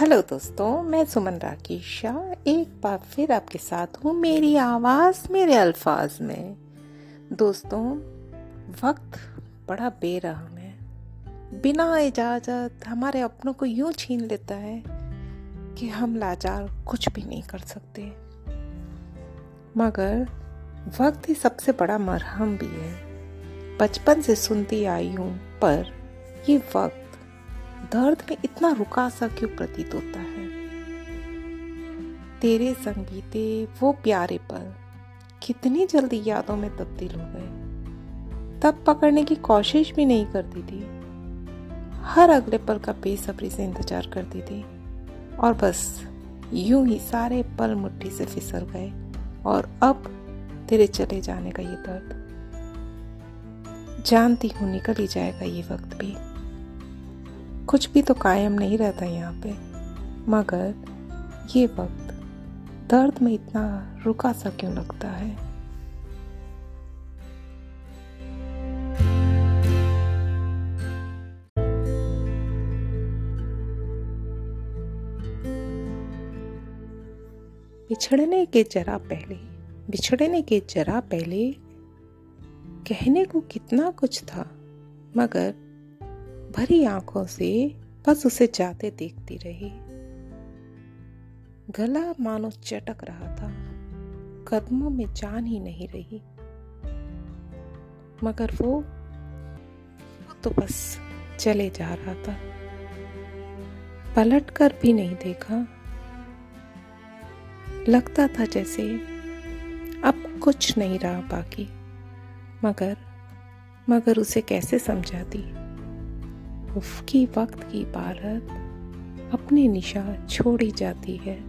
Hello दोस्तों, मैं सुमन राकेश शाह एक बार फिर आपके साथ हूँ मेरी आवाज़, मेरे अल्फाज में। दोस्तों, वक्त बड़ा बेरहम है। बिना इजाज़त हमारे अपनों को यूँ छीन लेता है कि हम लाचार कुछ भी नहीं कर सकते। मगर वक्त ही सबसे बड़ा मरहम भी है। बचपन से सुनती आई हूँ, पर ये वक्त दर्द में इतना रुका सा क्यों प्रतीत होता है? तेरे संग बीते वो प्यारे पल, कितनी जल्दी यादों में तब्दील हो गए। तब पकड़ने की कोशिश भी नहीं करती थी। हर अगले पल का बेसब्री से इंतज़ार करती थी। और बस, यूँ ही सारे पल मुट्ठी से फिसल गए, और अब तेरे चले जाने का ये दर्द। जानती हूँ निकल ही जाएगा ये वक्त भी। कुछ भी तो कायम नहीं रहता यहाँ पे। मगर ये वक्त दर्द में इतना रुका सा क्यों लगता है? बिछड़ने के जरा पहले, बिछड़ने के जरा पहले कहने को कितना कुछ था, मगर भरी आँखों से बस उसे जाते देखती रही। गला मानो चटक रहा था। कदमों में जान ही नहीं रही। मगर वो वो तो बस चले जा रहा था। पलट कर भी नहीं देखा। लगता था जैसे अब कुछ नहीं रहा बाकी। मगर मगर उसे कैसे समझाती? की वक्त की इबारत अपने निशा छोड़ी जाती है।